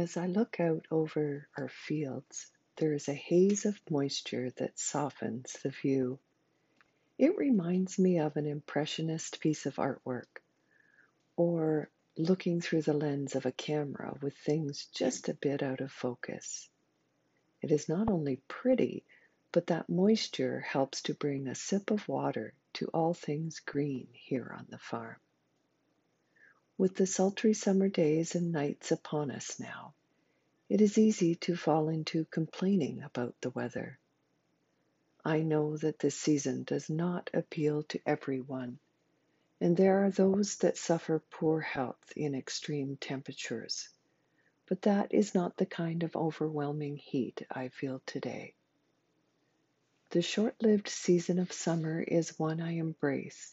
As I look out over our fields, there is a haze of moisture that softens the view. It reminds me of an impressionist piece of artwork, or looking through the lens of a camera with things just a bit out of focus. It is not only pretty, but that moisture helps to bring a sip of water to all things green here on the farm. With the sultry summer days and nights upon us now, it is easy to fall into complaining about the weather. I know that this season does not appeal to everyone, and there are those that suffer poor health in extreme temperatures, but that is not the kind of overwhelming heat I feel today. The short lived season of summer is one I embrace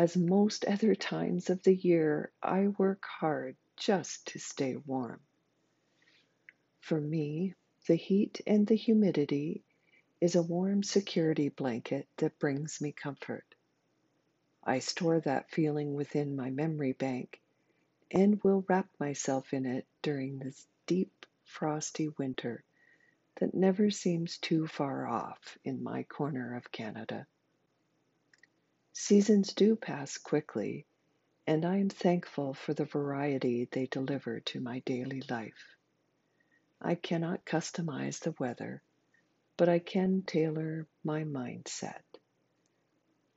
as most other times of the year, I work hard just to stay warm. For me, the heat and the humidity is a warm security blanket that brings me comfort. I store that feeling within my memory bank and will wrap myself in it during this deep, frosty winter that never seems too far off in my corner of Canada. Seasons do pass quickly, and I am thankful for the variety they deliver to my daily life. I cannot customize the weather, but I can tailor my mindset.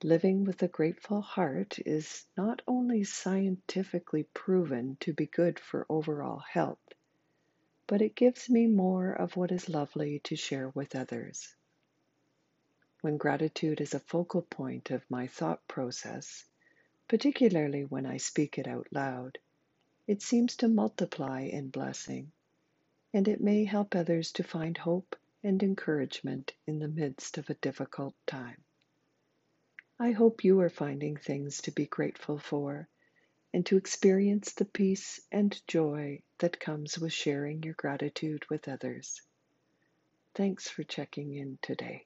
Living with a grateful heart is not only scientifically proven to be good for overall health, but it gives me more of what is lovely to share with others when gratitude is a focal point of my thought process, particularly when I speak it out loud, it seems to multiply in blessing, and it may help others to find hope and encouragement in the midst of a difficult time. I hope you are finding things to be grateful for and to experience the peace and joy that comes with sharing your gratitude with others. Thanks for checking in today.